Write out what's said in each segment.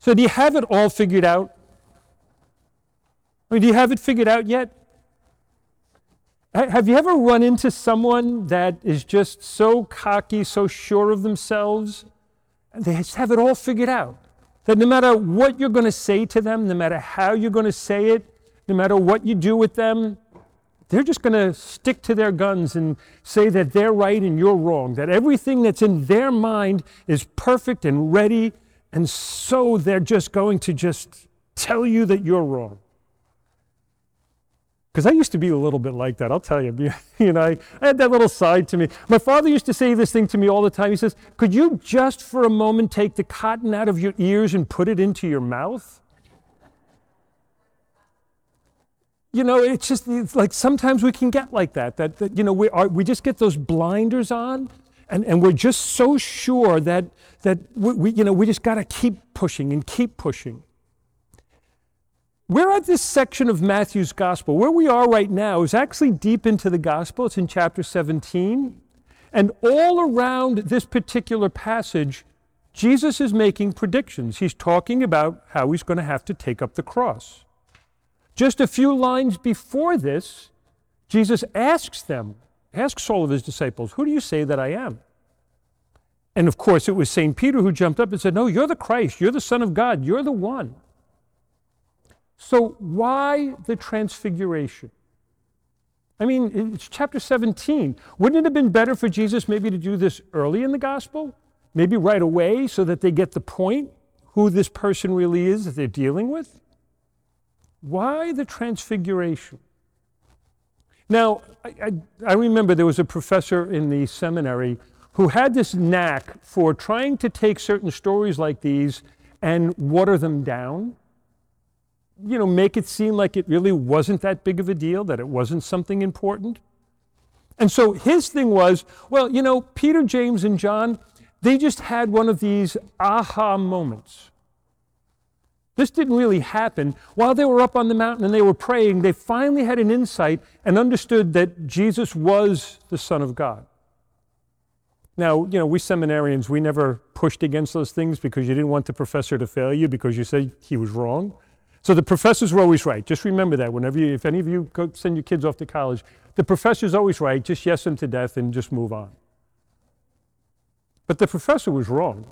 So, do you have it all figured out? I mean, do you have it figured out yet? Have you ever run into someone that is just so cocky, so sure of themselves, and they just have it all figured out? That no matter what you're going to say to them, no matter how you're going to say it, no matter what you do with them, they're just going to stick to their guns and say that they're right and you're wrong, that everything that's in their mind is perfect and ready, and so they're just going to just tell you that you're wrong. Because I used to be a little bit like that, I'll tell you. you know, I, I, had that little side to me. My father used to say this thing to me all the time. He says, Could you just for a moment take the cotton out of your ears and put it into your mouth? You know, it's just it's like sometimes we can get like that, that, that you know, we, are, we just get those blinders on and, and we're just so sure that, that we, we you know, we just got to keep pushing and keep pushing. We're at this section of Matthew's gospel. Where we are right now is actually deep into the gospel. It's in chapter 17. And all around this particular passage, Jesus is making predictions. He's talking about how he's going to have to take up the cross. Just a few lines before this, Jesus asks them, asks all of his disciples, Who do you say that I am? And of course, it was St. Peter who jumped up and said, No, you're the Christ. You're the Son of God. You're the one. So, why the transfiguration? I mean, it's chapter 17. Wouldn't it have been better for Jesus maybe to do this early in the gospel? Maybe right away so that they get the point who this person really is that they're dealing with? Why the transfiguration? Now, I, I, I, remember there was a professor in the seminary who had this knack for trying to take certain stories like these and water them down you know, make it seem like it really wasn't that big of a deal, that it wasn't something important. And so his thing was, well, you know, Peter, James, and John, they just had one of these aha moments. This didn't really happen. While they were up on the mountain and they were praying, they finally had an insight and understood that Jesus was the Son of God. Now, you know, we seminarians, we never pushed against those things because you didn't want the professor to fail you because you said he was wrong. So the professors were always right. Just remember that whenever you, if any of you go send your kids off to college, the professor's always right. Just yes them to death and just move on. But the professor was wrong.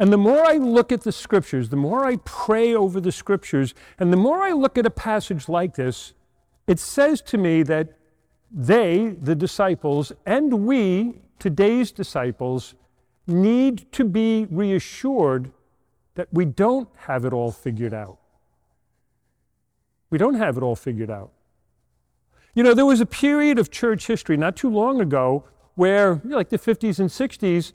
And the more I look at the scriptures, the more I pray over the scriptures, and the more I look at a passage like this, it says to me that they, the disciples, and we, today's disciples, need to be reassured that we don't have it all figured out. We don't have it all figured out. You know, there was a period of church history not too long ago where, you know, like the 50s and 60s,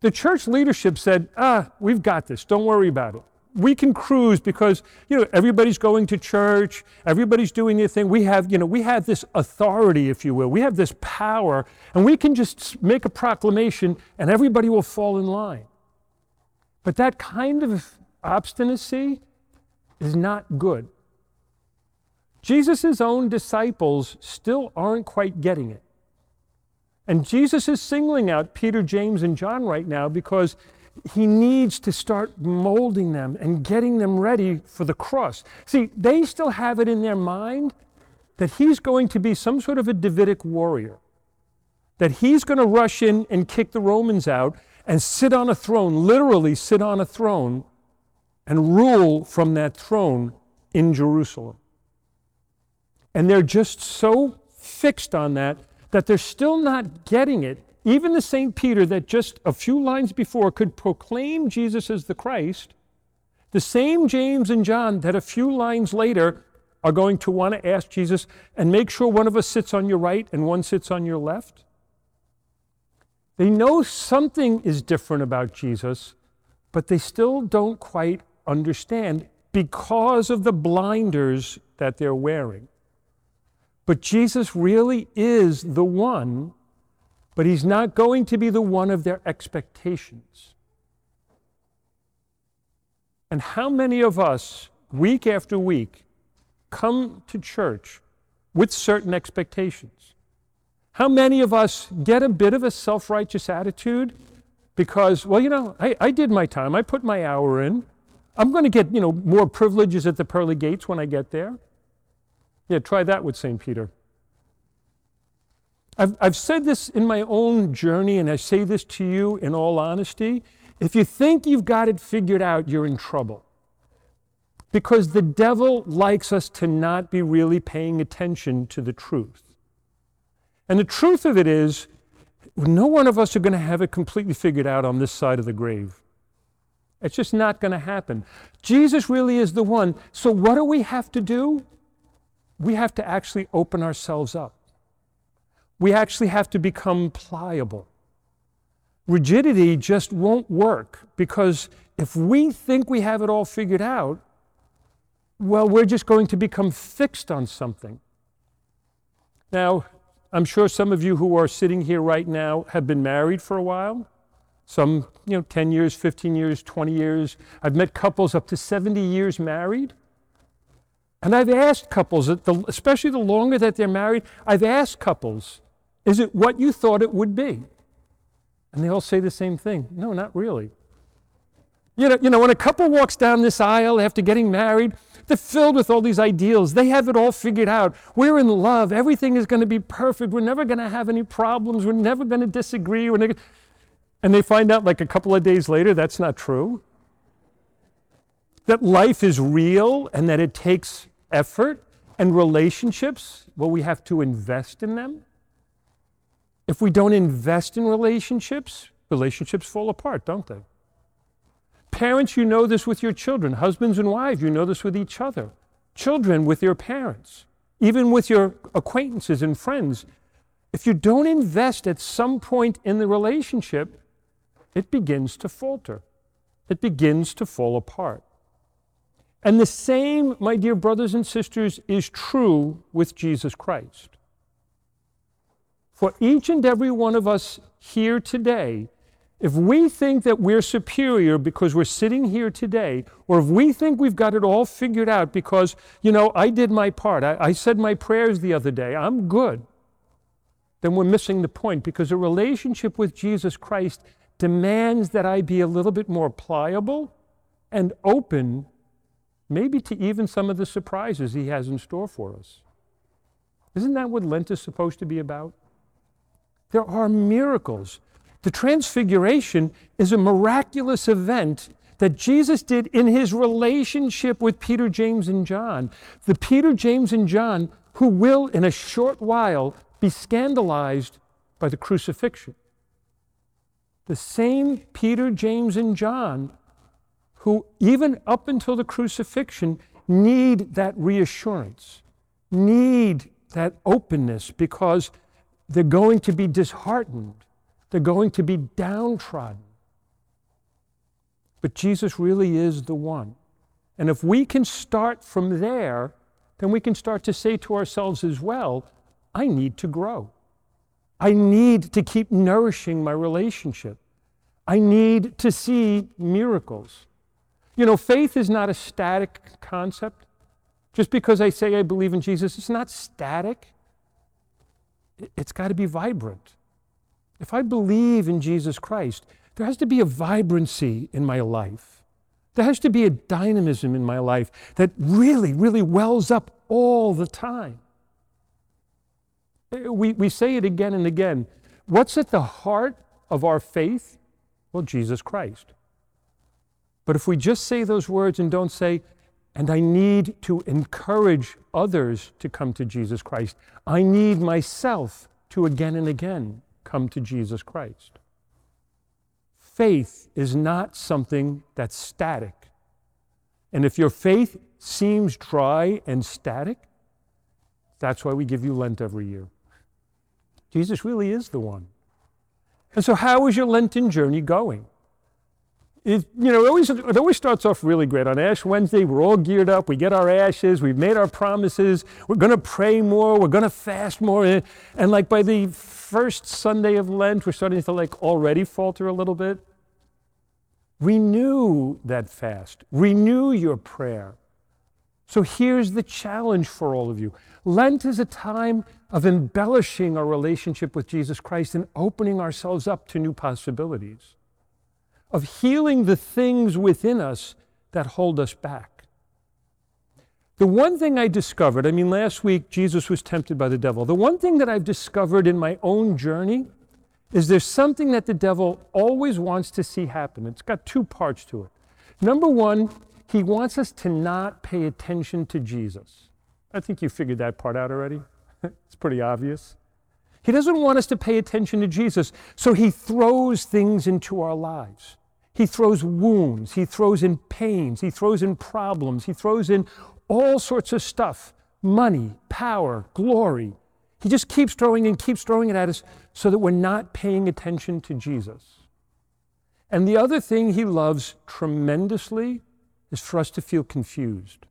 the church leadership said, ah, we've got this, don't worry about it. We can cruise because, you know, everybody's going to church, everybody's doing their thing. We have, you know, we have this authority, if you will. We have this power, and we can just make a proclamation and everybody will fall in line. But that kind of obstinacy is not good. Jesus' own disciples still aren't quite getting it. And Jesus is singling out Peter, James, and John right now because he needs to start molding them and getting them ready for the cross. See, they still have it in their mind that he's going to be some sort of a Davidic warrior, that he's going to rush in and kick the Romans out and sit on a throne, literally sit on a throne, and rule from that throne in Jerusalem. And they're just so fixed on that that they're still not getting it. Even the St. Peter that just a few lines before could proclaim Jesus as the Christ, the same James and John that a few lines later are going to want to ask Jesus and make sure one of us sits on your right and one sits on your left. They know something is different about Jesus, but they still don't quite understand because of the blinders that they're wearing. But Jesus really is the one, but he's not going to be the one of their expectations. And how many of us, week after week, come to church with certain expectations? How many of us get a bit of a self righteous attitude because, well, you know, I, I did my time, I put my hour in, I'm going to get, you know, more privileges at the pearly gates when I get there. Yeah, try that with St. Peter. I've, I've said this in my own journey, and I say this to you in all honesty. If you think you've got it figured out, you're in trouble. Because the devil likes us to not be really paying attention to the truth. And the truth of it is, no one of us are going to have it completely figured out on this side of the grave. It's just not going to happen. Jesus really is the one. So, what do we have to do? We have to actually open ourselves up. We actually have to become pliable. Rigidity just won't work because if we think we have it all figured out, well, we're just going to become fixed on something. Now, I'm sure some of you who are sitting here right now have been married for a while. Some, you know, 10 years, 15 years, 20 years. I've met couples up to 70 years married. And I've asked couples, especially the longer that they're married, I've asked couples, is it what you thought it would be? And they all say the same thing. No, not really. You know, you know, when a couple walks down this aisle after getting married, they're filled with all these ideals. They have it all figured out. We're in love. Everything is going to be perfect. We're never going to have any problems. We're never going to disagree. Never... And they find out like a couple of days later that's not true. That life is real and that it takes effort and relationships, well, we have to invest in them. If we don't invest in relationships, relationships fall apart, don't they? Parents, you know this with your children. Husbands and wives, you know this with each other. Children with your parents, even with your acquaintances and friends. If you don't invest at some point in the relationship, it begins to falter. It begins to fall apart. And the same, my dear brothers and sisters, is true with Jesus Christ. For each and every one of us here today, if we think that we're superior because we're sitting here today, or if we think we've got it all figured out because, you know, I did my part, I, I, said my prayers the other day, I'm good, then we're missing the point because a relationship with Jesus Christ demands that I be a little bit more pliable and open, maybe to even some of the surprises He has in store for us. Isn't that what Lent is supposed to be about? There are miracles the transfiguration is a miraculous event that Jesus did in his relationship with Peter, James, and John. The Peter, James, and John who will, in a short while, be scandalized by the crucifixion. The same Peter, James, and John who, even up until the crucifixion, need that reassurance, need that openness because they're going to be disheartened they're going to be downtrodden. But Jesus really is the one. And if we can start from there, then we can start to say to ourselves as well, I need to grow. I need to keep nourishing my relationship. I need to see miracles. You know, faith is not a static concept. Just because I say I believe in Jesus, it's not static. It's got to be vibrant. If I believe in Jesus Christ, there has to be a vibrancy in my life. There has to be a dynamism in my life that really, really wells up all the time. We, we say it again and again. What's at the heart of our faith? Well, Jesus Christ. But if we just say those words and don't say, and I need to encourage others to come to Jesus Christ, I need myself to again and again come to Jesus Christ. Faith is not something that's static. And if your faith seems dry and static, that's why we give you Lent every year. Jesus really is the one. And so, how is your Lenten journey going? It, you know, it always, it always starts off really great. On Ash Wednesday, we're all geared up. We get our ashes. We've made our promises. We're going to pray more. We're going to fast more. And, and like by the first Sunday of Lent, we're starting to like already falter a little bit. Renew that fast. Renew your prayer. So here's the challenge for all of you. Lent is a time of embellishing our relationship with Jesus Christ and opening ourselves up to new possibilities of healing the things within us that hold us back. The one thing I discovered, I mean, last week Jesus was tempted by the devil. The one thing that I've discovered in my own journey is there's something that the devil always wants to see happen. It's got two parts to it. Number one, he wants us to not pay attention to Jesus. I think you figured that part out already. it's pretty obvious. He doesn't want us to pay attention to Jesus, so he throws things into our lives. He throws wounds, he throws in pains, he throws in problems, he throws in all sorts of stuff money, power, glory. He just keeps throwing and keeps throwing it at us so that we're not paying attention to Jesus. And the other thing he loves tremendously is for us to feel confused.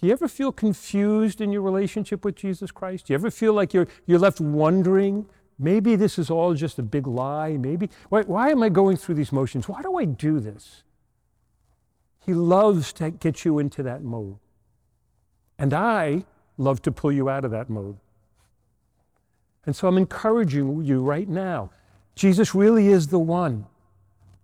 Do you ever feel confused in your relationship with Jesus Christ? Do you ever feel like you're, you're left wondering, maybe this is all just a big lie? Maybe, why, why am I going through these motions? Why do I do this? He loves to get you into that mode. And I love to pull you out of that mode. And so I'm encouraging you right now. Jesus really is the one.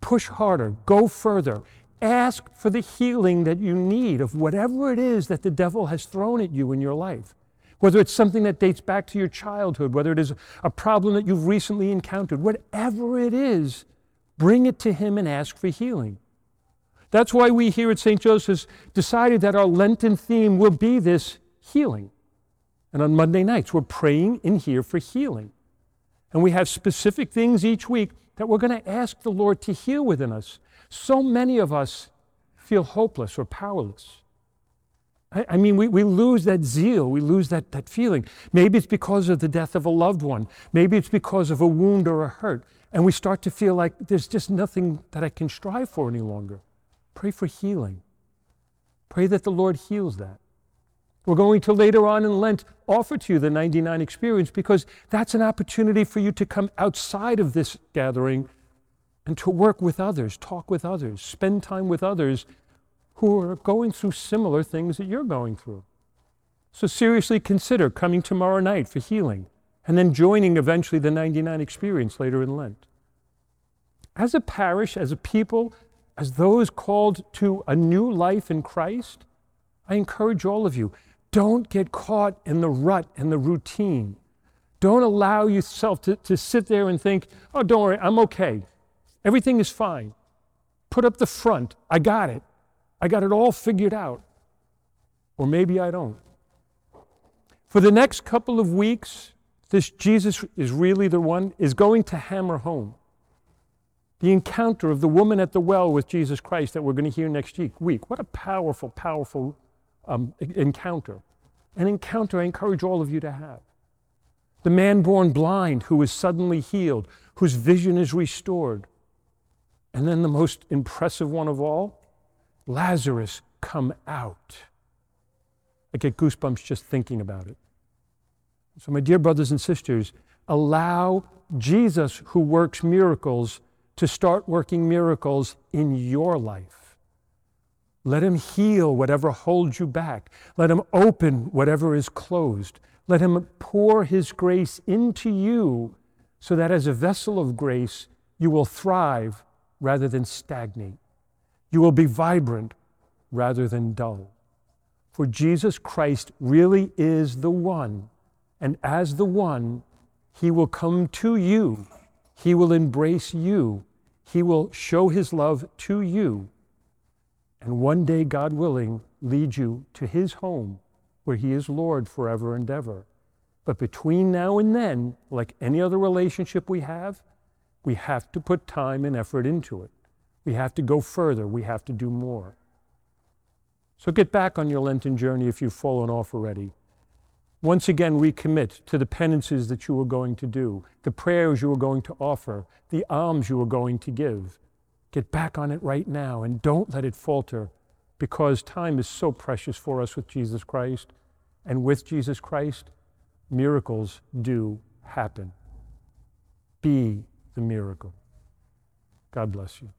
Push harder, go further, ask for the healing that you need of whatever it is that the devil has thrown at you in your life. Whether it's something that dates back to your childhood, whether it is a problem that you've recently encountered, whatever it is, bring it to him and ask for healing. That's why we here at St. Joseph's decided that our Lenten theme will be this healing. And on Monday nights, we're praying in here for healing. And we have specific things each week that we're going to ask the Lord to heal within us. So many of us feel hopeless or powerless. I, I mean, we, we lose that zeal, we lose that, that feeling. Maybe it's because of the death of a loved one, maybe it's because of a wound or a hurt, and we start to feel like there's just nothing that I can strive for any longer. Pray for healing. Pray that the Lord heals that. We're going to later on in Lent offer to you the 99 experience because that's an opportunity for you to come outside of this gathering and to work with others, talk with others, spend time with others who are going through similar things that you're going through. So seriously consider coming tomorrow night for healing and then joining eventually the 99 experience later in Lent. As a parish, as a people, as those called to a new life in Christ, I encourage all of you don't get caught in the rut and the routine. Don't allow yourself to, to sit there and think, oh, don't worry, I'm okay. Everything is fine. Put up the front. I got it. I got it all figured out. Or maybe I don't. For the next couple of weeks, this Jesus is really the one, is going to hammer home the encounter of the woman at the well with Jesus Christ that we're going to hear next week. What a powerful, powerful um, encounter. An encounter I encourage all of you to have. The man born blind who is suddenly healed, whose vision is restored. And then the most impressive one of all Lazarus come out. I get goosebumps just thinking about it. So, my dear brothers and sisters, allow Jesus, who works miracles, to start working miracles in your life. Let Him heal whatever holds you back. Let Him open whatever is closed. Let Him pour His grace into you so that as a vessel of grace, you will thrive rather than stagnate. You will be vibrant rather than dull. For Jesus Christ really is the one, and as the one, He will come to you, He will embrace you, He will show His love to you and one day, God willing, lead you to his home where he is Lord forever and ever. But between now and then, like any other relationship we have, we have to put time and effort into it. We have to go further. We have to do more. So get back on your Lenten journey if you've fallen off already. Once again, recommit to the penances that you are going to do, the prayers you are going to offer, the alms you are going to give. Get back on it right now and don't let it falter because time is so precious for us with Jesus Christ. And with Jesus Christ, miracles do happen. Be the miracle. God bless you.